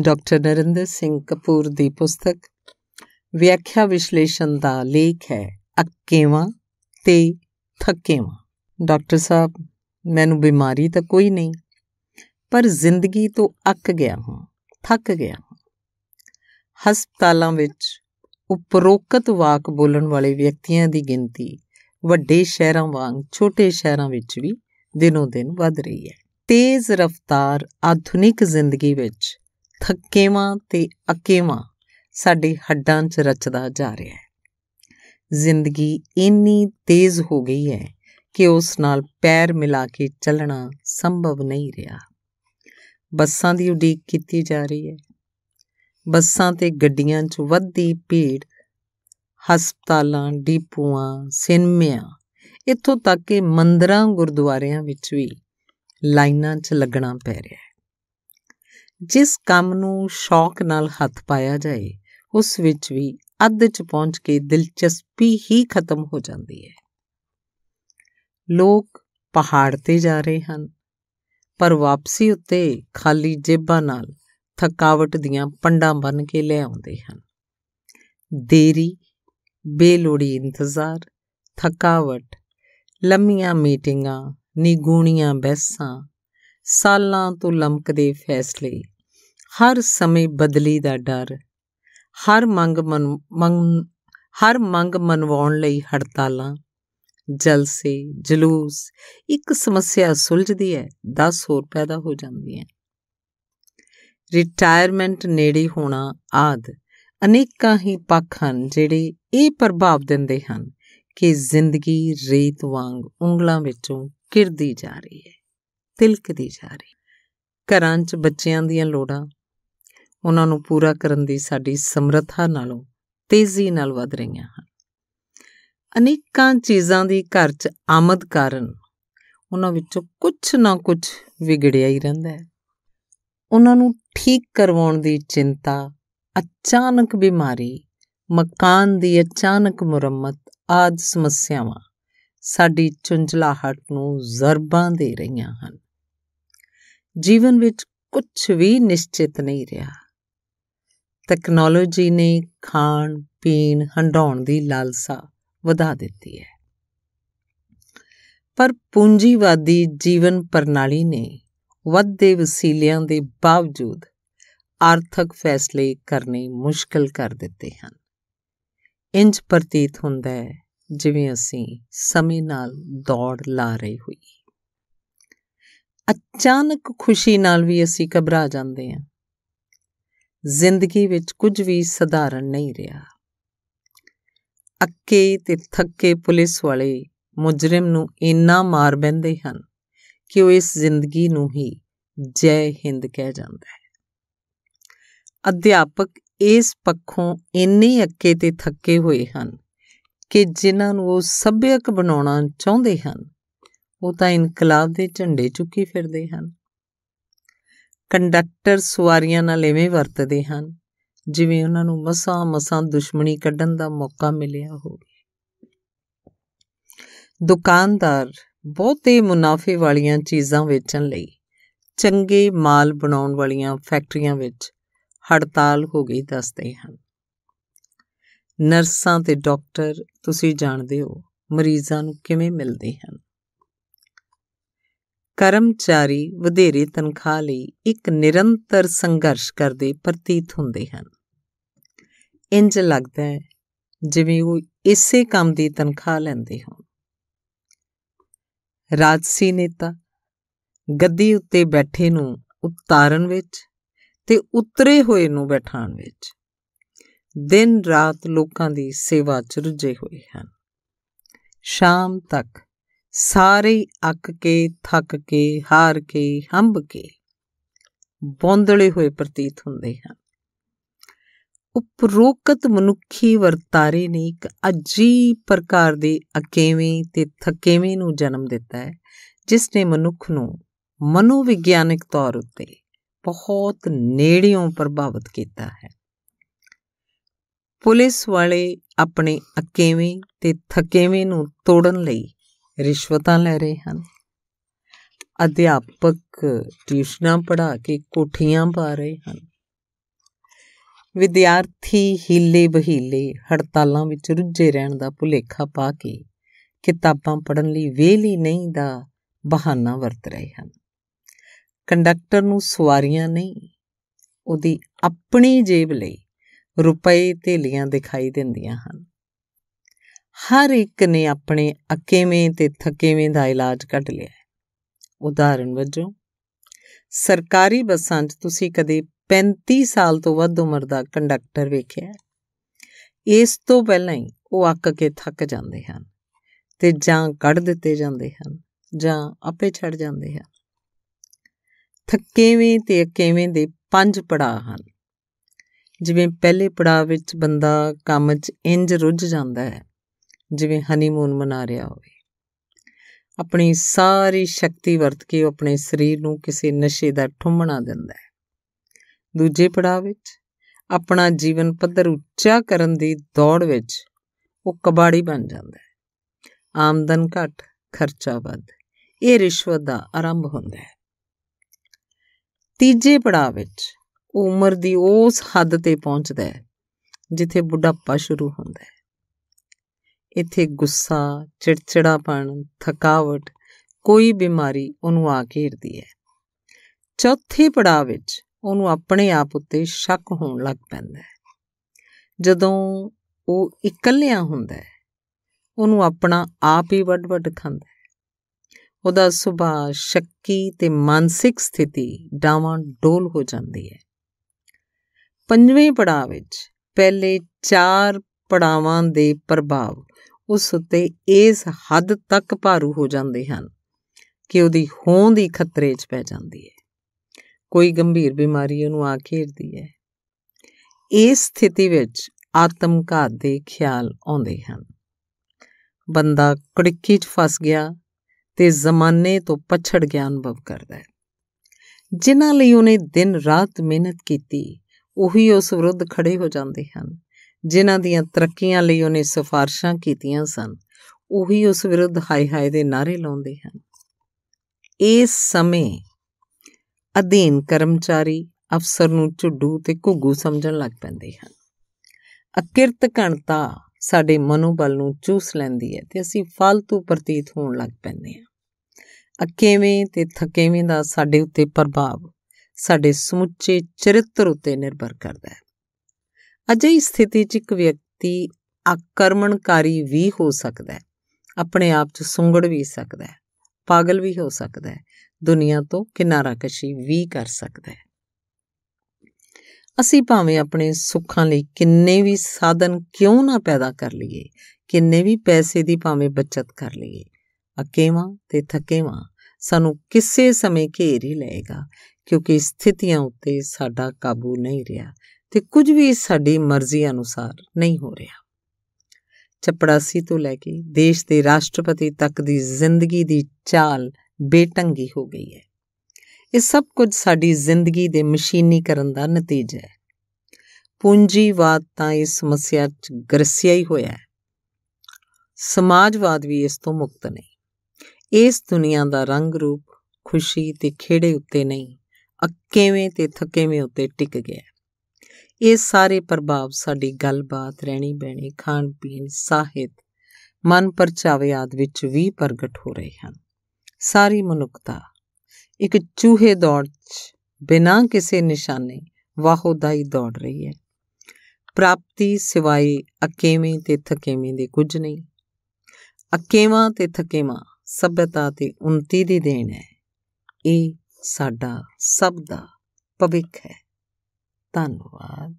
Doctor Narinder Singh Kapoor ਦੀ ਪੁਸਤਕ ਵਿਆਖਿਆ ਵਿਸ਼ਲੇਸ਼ਣ ਦਾ ਲੇਖ ਹੈ, ਅੱਕੇਵਾਂ ਤੇ ਥੱਕੇਵਾਂ। ਡਾਕਟਰ ਸਾਹਿਬ, ਮੈਨੂੰ ਬਿਮਾਰੀ ਤਾਂ ਕੋਈ ਨਹੀਂ, ਪਰ ਜ਼ਿੰਦਗੀ ਤੋਂ ਅੱਕ ਗਿਆ ਹਾਂ, ਥੱਕ ਗਿਆ ਹਾਂ। ਹਸਪਤਾਲਾਂ ਵਿੱਚ ਉਪਰੋਕਤ ਵਾਕ ਬੋਲਣ ਵਾਲੇ ਵਿਅਕਤੀਆਂ ਦੀ ਗਿਣਤੀ ਵੱਡੇ ਸ਼ਹਿਰਾਂ ਵਾਂਗ ਛੋਟੇ ਸ਼ਹਿਰਾਂ ਵਿੱਚ ਵੀ ਦਿਨੋ ਦਿਨ ਵਧ ਰਹੀ ਹੈ। ਤੇਜ਼ ਰਫ਼ਤਾਰ ਆਧੁਨਿਕ ਜ਼ਿੰਦਗੀ ਵਿੱਚ ਥੱਕੇਵਾਂ ਤੇ ਅਕੇਵਾਂ ਸਾਡੇ ਹੱਡਾਂ 'ਚ ਰਚਦਾ ਜਾ ਰਿਹਾ ਹੈ। ਜ਼ਿੰਦਗੀ ਇੰਨੀ ਤੇਜ਼ ਹੋ ਗਈ ਹੈ ਕਿ ਉਸ ਨਾਲ ਪੈਰ ਮਿਲਾ ਕੇ ਚੱਲਣਾ ਸੰਭਵ ਨਹੀਂ ਰਿਹਾ। ਬੱਸਾਂ ਦੀ ਉਡੀਕ ਕੀਤੀ ਜਾ ਰਹੀ ਹੈ। ਬੱਸਾਂ ਤੇ ਗੱਡੀਆਂ 'ਚ ਵੱਧਦੀ ਭੀੜ, ਹਸਪਤਾਲਾਂ, ਡੀਪੂਆਂ, ਸਿਨਮਿਆਂ, ਇੱਥੋਂ ਤੱਕ ਕਿ ਮੰਦਰਾਂ, ਗੁਰਦੁਆਰਿਆਂ ਵਿੱਚ ਵੀ ਲਾਈਨਾਂ 'ਚ ਲੱਗਣਾ ਪੈ ਰਿਹਾ ਹੈ। ਜਿਸ ਕੰਮ ਨੂੰ ਸ਼ੌਕ ਨਾਲ ਹੱਥ ਪਾਇਆ ਜਾਏ, ਉਸ ਵਿੱਚ ਵੀ ਅੱਧ 'ਚ ਪਹੁੰਚ ਕੇ ਦਿਲਚਸਪੀ ਹੀ ਖਤਮ ਹੋ ਜਾਂਦੀ ਹੈ। ਲੋਕ ਪਹਾੜ ਤੇ ਜਾ ਰਹੇ ਹਨ, ਪਰ ਵਾਪਸੀ ਉੱਤੇ ਖਾਲੀ ਜੇਬਾਂ ਨਾਲ ਥਕਾਵਟ ਦੀਆਂ ਪੰਡਾਂ ਬਨ ਕੇ ਲੈ ਆਉਂਦੇ ਹਨ। ਦੇਰੀ, ਬੇਲੋੜੀ ਇੰਤਜ਼ਾਰ, ਥਕਾਵਟ, ਲੰਮੀਆਂ ਮੀਟਿੰਗਾਂ, ਨਿਗੂਣੀਆਂ ਬਹਿਸਾਂ, ਸਾਲਾਂ ਤੋਂ ਲਮਕਦੇ ਫੈਸਲੇ ਹਰ ਸਮੇਂ ਬਦਲੀ ਦਾ ਡਰ, ਹਰ ਮੰਗ ਮੰਗ, ਹਰ ਮੰਗ ਮਨਵਾਉਣ ਲਈ ਹੜਤਾਲਾਂ, ਜਲਸੇ, ਜਲੂਸ, ਇੱਕ ਸਮੱਸਿਆ ਸੁਲਝਦੀ ਹੈ 10 ਹੋਰ ਪੈਦਾ ਹੋ ਜਾਂਦੀਆਂ। ਰਿਟਾਇਰਮੈਂਟ ਨੇੜੇ ਹੋਣਾ ਆਦ ਅਨੇਕਾਂ ਹੀ ਪੱਖ ਹਨ ਜਿਹੜੇ ਇਹ ਪ੍ਰਭਾਵ ਦਿੰਦੇ ਹਨ ਕਿ ਜ਼ਿੰਦਗੀ ਰੇਤ ਵਾਂਗ ਉਂਗਲਾਂ ਵਿੱਚੋਂ ਕਿਰਦੀ ਜਾ ਰਹੀ ਹੈ, ਤਿਲਕਦੀ ਜਾ ਰਹੀ ਘਰਾਂ 'ਚ ਬੱਚਿਆਂ ਦੀਆਂ ਲੋੜਾਂ ਉਹਨਾਂ ਨੂੰ ਪੂਰਾ ਕਰਨ ਦੀ ਸਾਡੀ ਸਮਰੱਥਾ ਨਾਲੋਂ ਤੇਜ਼ੀ ਨਾਲ ਵਧ ਰਹੀਆਂ ਹਨ। ਅਨੇਕਾਂ ਚੀਜ਼ਾਂ ਦੀ ਘਰ 'ਚ ਆਮਦ ਕਾਰਨ ਉਹਨਾਂ ਵਿੱਚੋਂ ਕੁਝ ਨਾ ਕੁਝ ਵਿਗੜਿਆ ਹੀ ਰਹਿੰਦਾ ਹੈ। ਉਹਨਾਂ ਨੂੰ ਠੀਕ ਕਰਵਾਉਣ ਦੀ ਚਿੰਤਾ, ਅਚਾਨਕ ਬਿਮਾਰੀ, ਮਕਾਨ ਦੀ ਅਚਾਨਕ ਮੁਰੰਮਤ ਆਦ ਸਮੱਸਿਆਵਾਂ ਸਾਡੀ ਚੁੰਝਲਾਹਟ ਨੂੰ ਜ਼ਰਬਾਂ ਦੇ ਰਹੀਆਂ ਹਨ। ਜੀਵਨ ਵਿੱਚ ਕੁਝ ਵੀ ਨਿਸ਼ਚਿਤ ਨਹੀਂ ਰਿਹਾ। ਟੈਕਨੋਲੋਜੀ ਨੇ ਖਾਣ, ਪੀਣ ਹੰਡਾਉਣ ਦੀ ਲਾਲਸਾ ਵਧਾ ਦਿੱਤੀ ਹੈ। ਪਰ ਪੂੰਜੀਵਾਦੀ ਜੀਵਨ ਪ੍ਰਣਾਲੀ ਨੇ ਵੱਧਦੇ ਵਸੀਲਿਆਂ ਦੇ ਬਾਵਜੂਦ ਆਰਥਿਕ ਫੈਸਲੇ ਕਰਨੇ ਮੁਸ਼ਕਲ ਕਰ ਦਿੱਤੇ ਹਨ। ਇੰਜ ਪ੍ਰਤੀਤ ਹੁੰਦਾ ਹੈ, ਜਿਵੇਂ ਅਸੀਂ ਸਮੇਂ ਨਾਲ ਦੌੜ ਲਾ ਰਹੇ ਹੋਈਏ। ਅਚਾਨਕ ਖੁਸ਼ੀ ਨਾਲ ਵੀ ਅਸੀਂ ਘਬਰਾ ਜਾਂਦੇ ਹਾਂ। ਜ਼ਿੰਦਗੀ ਵਿੱਚ ਕੁਝ ਵੀ ਸਧਾਰਨ ਨਹੀਂ ਰਿਹਾ। ਅੱਕੇ ਤੇ ਥੱਕੇ ਪੁਲਿਸ ਵਾਲੇ ਮੁਜਰਮ ਨੂੰ ਇੰਨਾ ਮਾਰ ਬੰਦੇ ਹਨ ਕਿ ਉਹ ਇਸ ਜ਼ਿੰਦਗੀ ਨੂੰ ਹੀ ਜੈ ਹਿੰਦ ਕਹਿ ਜਾਂਦਾ ਹੈ। ਅਧਿਆਪਕ ਇਸ ਪੱਖੋਂ ਇੰਨੇ ਅੱਕੇ ਤੇ ਥੱਕੇ ਹੋਏ ਹਨ ਕਿ ਜਿਨ੍ਹਾਂ ਨੂੰ ਉਹ ਸੱਭਿਅਕ ਬਣਾਉਣਾ ਚਾਹੁੰਦੇ ਹਨ, ਉਹ ਤਾਂ ਇਨਕਲਾਬ ਦੇ ਝੰਡੇ ਚੁੱਕੀ ਫਿਰਦੇ ਹਨ। ਕੰਡਕਟਰ ਸਵਾਰੀਆਂ ਨਾਲ ਐਵੇਂ ਵਰਤਦੇ ਹਨ, ਜਿਵੇਂ ਉਹਨਾਂ ਨੂੰ ਮਸਾਂ ਮਸਾਂ ਦੁਸ਼ਮਣੀ ਕੱਢਣ ਦਾ ਮੌਕਾ ਮਿਲਿਆ ਹੋਵੇ। ਦੁਕਾਨਦਾਰ ਬਹੁਤੇ ਮੁਨਾਫੇ ਵਾਲੀਆਂ ਚੀਜ਼ਾਂ ਵੇਚਣ ਲਈ ਚੰਗੇ ਮਾਲ ਬਣਾਉਣ ਵਾਲੀਆਂ ਫੈਕਟਰੀਆਂ ਵਿੱਚ ਹੜਤਾਲ ਹੋ ਗਈ ਦੱਸਦੇ ਹਨ। ਨਰਸਾਂ ਤੇ ਡਾਕਟਰ ਤੁਸੀਂ ਜਾਣਦੇ ਹੋ ਮਰੀਜ਼ਾਂ ਨੂੰ ਕਿਵੇਂ ਮਿਲਦੇ ਹਨ। ਕਰਮਚਾਰੀ ਵਧੇਰੇ ਤਨਖਾਹ ਲਈ ਇੱਕ ਨਿਰੰਤਰ ਸੰਘਰਸ਼ ਕਰਦੇ ਪ੍ਰਤੀਤ ਹੁੰਦੇ ਹਨ। ਇੰਜ ਲੱਗਦਾ ਹੈ ਜਿਵੇਂ ਉਹ ਇਸੇ ਕੰਮ ਦੀ ਤਨਖਾਹ ਲੈਂਦੇ ਹੋਣ। ਰਾਜਸੀ ਨੇਤਾ ਗੱਦੀ ਉੱਤੇ ਬੈਠੇ ਨੂੰ ਉਤਾਰਨ ਵਿੱਚ ਤੇ ਉਤਰੇ ਹੋਏ ਨੂੰ ਬਿਠਾਉਣ ਵਿੱਚ ਦਿਨ ਰਾਤ ਲੋਕਾਂ ਦੀ ਸੇਵਾ 'ਚ ਰੁੱਝੇ ਹੋਏ ਹਨ। ਸ਼ਾਮ ਤੱਕ ਸਾਰੇ ਅੱਕ ਕੇ, ਥੱਕ ਕੇ, ਹਾਰ ਕੇ ਹੰਬ ਕੇ ਬੌਂਦਲੇ ਹੋਏ ਪ੍ਰਤੀਤ ਹੁੰਦੇ ਹਨ। ਉਪਰੋਕਤ ਮਨੁੱਖੀ ਵਰਤਾਰੇ ਨੇ ਇੱਕ ਅਜੀਬ ਪ੍ਰਕਾਰ ਦੇ ਅਕੇਵੇਂ ਤੇ ਥਕੇਵੇਂ ਨੂੰ ਜਨਮ ਦਿੱਤਾ ਹੈ, ਜਿਸ ਨੇ ਮਨੁੱਖ ਨੂੰ ਮਨੋਵਿਗਿਆਨਿਕ ਤੌਰ ਉੱਤੇ ਬਹੁਤ ਨੇੜਿਓਂ ਪ੍ਰਭਾਵਿਤ ਕੀਤਾ ਹੈ। ਪੁਲਿਸ ਵਾਲੇ ਆਪਣੇ ਅਕੇਵੇਂ ਤੇ ਥਕੇਵੇਂ ਨੂੰ ਤੋੜਨ ਲਈ ਰਿਸ਼ਵਤਾਂ ਲੈ ਰਹੇ ਹਨ। ਅਧਿਆਪਕ ਟਿਊਸ਼ਨਾਂ ਪੜਾ ਕੇ ਕੋਠੀਆਂ ਪਾ ਰਹੇ ਹਨ। ਵਿਦਿਆਰਥੀ ਹੀਲੇ ਬਹੀਲੇ ਹੜਤਾਲਾਂ ਵਿੱਚ ਰੁੱਝੇ ਰਹਿਣ ਦਾ ਭੁਲੇਖਾ ਪਾ ਕੇ ਕਿਤਾਬਾਂ ਪੜ੍ਹਨ ਲਈ ਵੇਲੀ ਨਹੀਂ ਦਾ ਬਹਾਨਾ ਵਰਤ ਰਹੇ ਹਨ। ਕੰਡਕਟਰ ਨੂੰ ਸਵਾਰੀਆਂ ਨਹੀਂ, ਉਹਦੀ ਆਪਣੀ ਜੇਬ ਲਈ ਰੁਪਏ ਲੀਆਂ ਦਿਖਾਈ ਦਿੰਦੀਆਂ ਹਨ। ਹਰ ਇੱਕ ਨੇ ਆਪਣੇ ਅਕੇਵੇਂ ਤੇ ਥਕੇਵੇਂ ਦਾ ਇਲਾਜ ਕੱਢ ਲਿਆ ਉਦਾਹਰਨ ਵਜੋਂ, ਸਰਕਾਰੀ ਬੱਸਾਂ 'ਚ ਤੁਸੀਂ ਕਦੇ 35 ਸਾਲ ਤੋਂ ਵੱਧ ਉਮਰ ਦਾ ਕੰਡਕਟਰ ਵੇਖਿਆ ਇਸ ਤੋਂ ਪਹਿਲਾਂ ਹੀ ਉਹ ਅੱਕ ਕੇ ਥੱਕ ਜਾਂਦੇ ਹਨ ਤੇ ਜਾਂ ਕੱਢ ਦਿੱਤੇ ਜਾਂਦੇ ਹਨ ਜਾਂ ਆਪੇ ਛੱਡ ਜਾਂਦੇ ਹਨ। ਥੱਕੇਵੇਂ ਤੇ ਅਕੇਵੇਂ ਦੇ ਪੰਜ ਪੜਾਅ ਹਨ। ਜਿਵੇਂ ਪਹਿਲੇ ਪੜਾਅ ਵਿੱਚ ਬੰਦਾ ਕੰਮ 'ਚ ਇੰਜ ਰੁੱਝ ਜਾਂਦਾ ਹੈ ਜਿਵੇਂ ਹਨੀਮੂਨ ਮਨਾ ਰਿਹਾ ਹੋਵੇ। ਆਪਣੀ ਸਾਰੀ ਸ਼ਕਤੀ ਵਰਤ ਕੇ ਉਹ ਆਪਣੇ ਸਰੀਰ ਨੂੰ ਕਿਸੇ ਨਸ਼ੇ ਦਾ ਠੁੰਮਣਾ ਦਿੰਦਾ ਹੈ। ਦੂਜੇ ਪੜਾਅ ਵਿੱਚ ਆਪਣਾ ਜੀਵਨ ਪੱਧਰ ਉੱਚਾ ਕਰਨ ਦੀ ਦੌੜ ਵਿੱਚ ਉਹ ਕਬਾੜੀ ਬਣ ਜਾਂਦਾ ਹੈ। ਆਮਦਨ ਘਟ, ਖਰਚਾ ਵੱਧ, ਇਹ ਰਿਸ਼ਵਤ ਦਾ ਆਰੰਭ ਹੁੰਦਾ ਹੈ। ਤੀਜੇ ਪੜਾਅ ਵਿੱਚ ਉਹ ਉਮਰ ਦੀ ਉਸ ਹੱਦ ਤੇ ਪਹੁੰਚਦਾ ਹੈ ਜਿੱਥੇ ਬੁਢਾਪਾ ਸ਼ੁਰੂ ਹੁੰਦਾ ਹੈ। ਇੱਥੇ ਗੁੱਸਾ, ਚਿੜਚਿੜਾਪਣ, ਥਕਾਵਟ, ਕੋਈ ਬਿਮਾਰੀ ਉਹਨੂੰ ਆ ਘੇਰਦੀ ਹੈ। ਚੌਥੇ ਪੜਾਅ ਵਿੱਚ ਉਹਨੂੰ ਆਪਣੇ ਆਪ ਉੱਤੇ ਸ਼ੱਕ ਹੋਣ ਲੱਗ ਪੈਂਦਾ ਹੈ। ਜਦੋਂ ਉਹ ਇਕੱਲਿਆਂ ਹੁੰਦਾ ਹੈ, ਉਹਨੂੰ ਆਪਣਾ ਆਪ ਹੀ ਵੱਡ-ਵੱਡ ਖਾਂਦਾ ਹੈ। ਉਹਦਾ ਸੁਭਾਅ, ਸ਼ੱਕੀ ਤੇ ਮਾਨਸਿਕ ਸਥਿਤੀ ਡਾਵਾਂ ਡੋਲ ਹੋ ਜਾਂਦੀ ਹੈ। ਪੰਜਵੇਂ ਪੜਾਅ ਵਿੱਚ ਪਹਿਲੇ 4 ਪੜਾਵਾਂ ਦੇ ਪ੍ਰਭਾਵ ਉਸ ਉਤੇ ਇਸ ਹੱਦ ਤੱਕ ਭਾਰੂ ਹੋ ਜਾਂਦੇ ਹਨ ਕਿ ਉਹਦੀ ਹੋਂਦ ਹੀ ਖਤਰੇ 'ਚ ਪੈ ਜਾਂਦੀ ਹੈ। ਕੋਈ ਗੰਭੀਰ ਬਿਮਾਰੀ ਉਹਨੂੰ ਆ ਘੇਰਦੀ ਹੈ। ਇਸ ਸਥਿਤੀ ਵਿੱਚ ਆਤਮਘਾਤ ਦੇ ਖਿਆਲ ਆਉਂਦੇ ਹਨ। ਬੰਦਾ ਕੜਕੀ 'ਚ ਫਸ ਗਿਆ ਤੇ ਜ਼ਮਾਨੇ ਤੋਂ ਪਛੜ ਗਿਆ ਅਨੁਭਵ ਕਰਦਾ ਹੈ। ਜਿਨ੍ਹਾਂ ਲਈ ਉਹਨੇ ਦਿਨ ਰਾਤ ਮਿਹਨਤ ਕੀਤੀ, ਉਹੀ ਉਸ ਵਿਰੁੱਧ ਖੜੇ ਹੋ ਜਾਂਦੇ ਹਨ। ਜਿਨ੍ਹਾਂ ਦੀਆਂ ਤਰੱਕੀਆਂ ਲਈ ਉਹਨੇ ਸਿਫਾਰਸ਼ਾਂ ਕੀਤੀਆਂ ਸਨ, ਉਹੀ ਉਸ ਵਿਰੁੱਧ ਹਾਈ ਹਾਈ ਦੇ ਨਾਰੇ ਲਾਉਂਦੇ ਹਨ। ਇਸ ਸਮੇਂ ਅਧੀਨ ਕਰਮਚਾਰੀ ਅਫਸਰ ਨੂੰ ਝੁੱਡੂ ਤੇ ਘੁੱਗੂ ਸਮਝਣ ਲੱਗ ਪੈਂਦੇ ਹਨ। ਅਕਿਰਤ ਘਣਤਾ ਸਾਡੇ ਮਨੋਬਲ ਨੂੰ ਚੂਸ ਲੈਂਦੀ ਹੈ ਤੇ ਅਸੀਂ ਫालतू ਪ੍ਰਤੀਤ ਹੋਣ ਲੱਗ ਪੈਂਦੇ ਹਾਂ। ਅਕੇਵੇਂ ਤੇ ਥਕੇਵੇਂ ਦਾ ਸਾਡੇ ਉੱਤੇ ਪ੍ਰਭਾਵ ਸਾਡੇ ਸਮੁੱਚੇ ਚਰਿੱਤਰ ਉੱਤੇ ਨਿਰਭਰ ਕਰਦਾ ਹੈ। ਅਜਿਹੀ ਸਥਿਤੀ 'ਚ ਇੱਕ ਵਿਅਕਤੀ ਆਕਰਮਣਕਾਰੀ ਵੀ ਹੋ ਸਕਦਾ ਹੈ, ਆਪਣੇ ਆਪ 'ਚ ਸੁੰਗੜ ਵੀ ਸਕਦਾ ਹੈ, ਪਾਗਲ ਵੀ ਹੋ ਸਕਦਾ ਹੈ, ਦੁਨੀਆ ਤੋਂ ਕਿਨਾਰਾਕਸ਼ੀ ਵੀ ਕਰ ਸਕਦਾ ਹੈ। ਅਸੀਂ ਭਾਵੇਂ ਆਪਣੇ ਸੁੱਖਾਂ ਲਈ ਕਿੰਨੇ ਵੀ ਸਾਧਨ ਕਿਉਂ ਨਾ ਪੈਦਾ ਕਰ ਲਈਏ, ਕਿੰਨੇ ਵੀ ਪੈਸੇ ਦੀ ਭਾਵੇਂ ਬਚਤ ਕਰ ਲਈਏ, ਅਕੇਵਾਂ ਤੇ ਥਕੇਵਾਂ ਸਾਨੂੰ ਕਿਸੇ ਸਮੇਂ ਘੇਰ ਹੀ ਲਏਗਾ, ਕਿਉਂਕਿ ਸਥਿਤੀਆਂ ਉੱਤੇ ਸਾਡਾ ਕਾਬੂ ਨਹੀਂ ਰਿਹਾ ਤੇ ਕੁਝ ਵੀ ਸਾਡੀ ਮਰਜ਼ੀ ਅਨੁਸਾਰ ਨਹੀਂ ਹੋ ਰਿਹਾ। ਚਪੜਾਸੀ ਤੋਂ ਲੈ ਕੇ ਦੇਸ਼ ਦੇ ਰਾਸ਼ਟਰਪਤੀ ਤੱਕ ਦੀ ਜ਼ਿੰਦਗੀ ਦੀ ਚਾਲ ਬੇਟੰਗੀ ਹੋ ਗਈ ਹੈ। ਇਹ ਸਭ ਕੁਝ ਸਾਡੀ ਜ਼ਿੰਦਗੀ ਦੇ ਮਸ਼ੀਨੀਕਰਨ ਦਾ ਨਤੀਜਾ ਹੈ। ਪੂੰਜੀਵਾਦ ਤਾਂ ਇਸ ਸਮੱਸਿਆ 'ਚ ਗਰਸਿਆ ਹੀ ਹੋਇਆ ਹੈ। ਸਮਾਜਵਾਦ ਵੀ ਇਸ ਤੋਂ ਮੁਕਤ ਨਹੀਂ। ਇਸ ਦੁਨੀਆ ਦਾ ਰੰਗ ਰੂਪ ਖੁਸ਼ੀ ਤੇ ਖੇੜੇ ਉੱਤੇ ਨਹੀਂ, ਅੱਕੇਵੇਂ ਤੇ ਥਕੇਵੇਂ ਉੱਤੇ ਟਿਕ ਗਿਆ। ਇਹ ਸਾਰੇ ਪ੍ਰਭਾਵ ਸਾਡੀ ਗੱਲਬਾਤ ਰਹਿਣੀ ਬਹਿਣੀ ਖਾਣ ਪੀਣ ਸਾਹਿਤ, ਮਨ ਪਰਚਾਵੇ ਆਦ ਵਿੱਚ ਵੀ ਪ੍ਰਗਟ ਹੋ ਰਹੇ ਹਨ। ਸਾਰੀ ਮਨੁੱਖਤਾ ਇੱਕ ਚੂਹੇ ਦੌੜ 'ਚ ਬਿਨਾਂ ਕਿਸੇ ਨਿਸ਼ਾਨੇ ਵਾਹੋਦਾਈ ਦੌੜ ਰਹੀ ਹੈ। ਪ੍ਰਾਪਤੀ ਸਿਵਾਏ ਅਕੇਵੇਂ ਤੇ ਥਕੇਵੇਂ ਦੇ ਕੁਝ ਨਹੀਂ। ਅਕੇਵਾਂ ਤੇ ਥਕੇਵਾਂ ਸਭਿਅਤਾ ਤੇ ਉਨਤੀ ਦੀ ਦੇਣ ਹੈ। ਇਹ ਸਾਡਾ ਸਭ ਦਾ ਭਵਿੱਖ ਹੈ। ਧੰਨਵਾਦ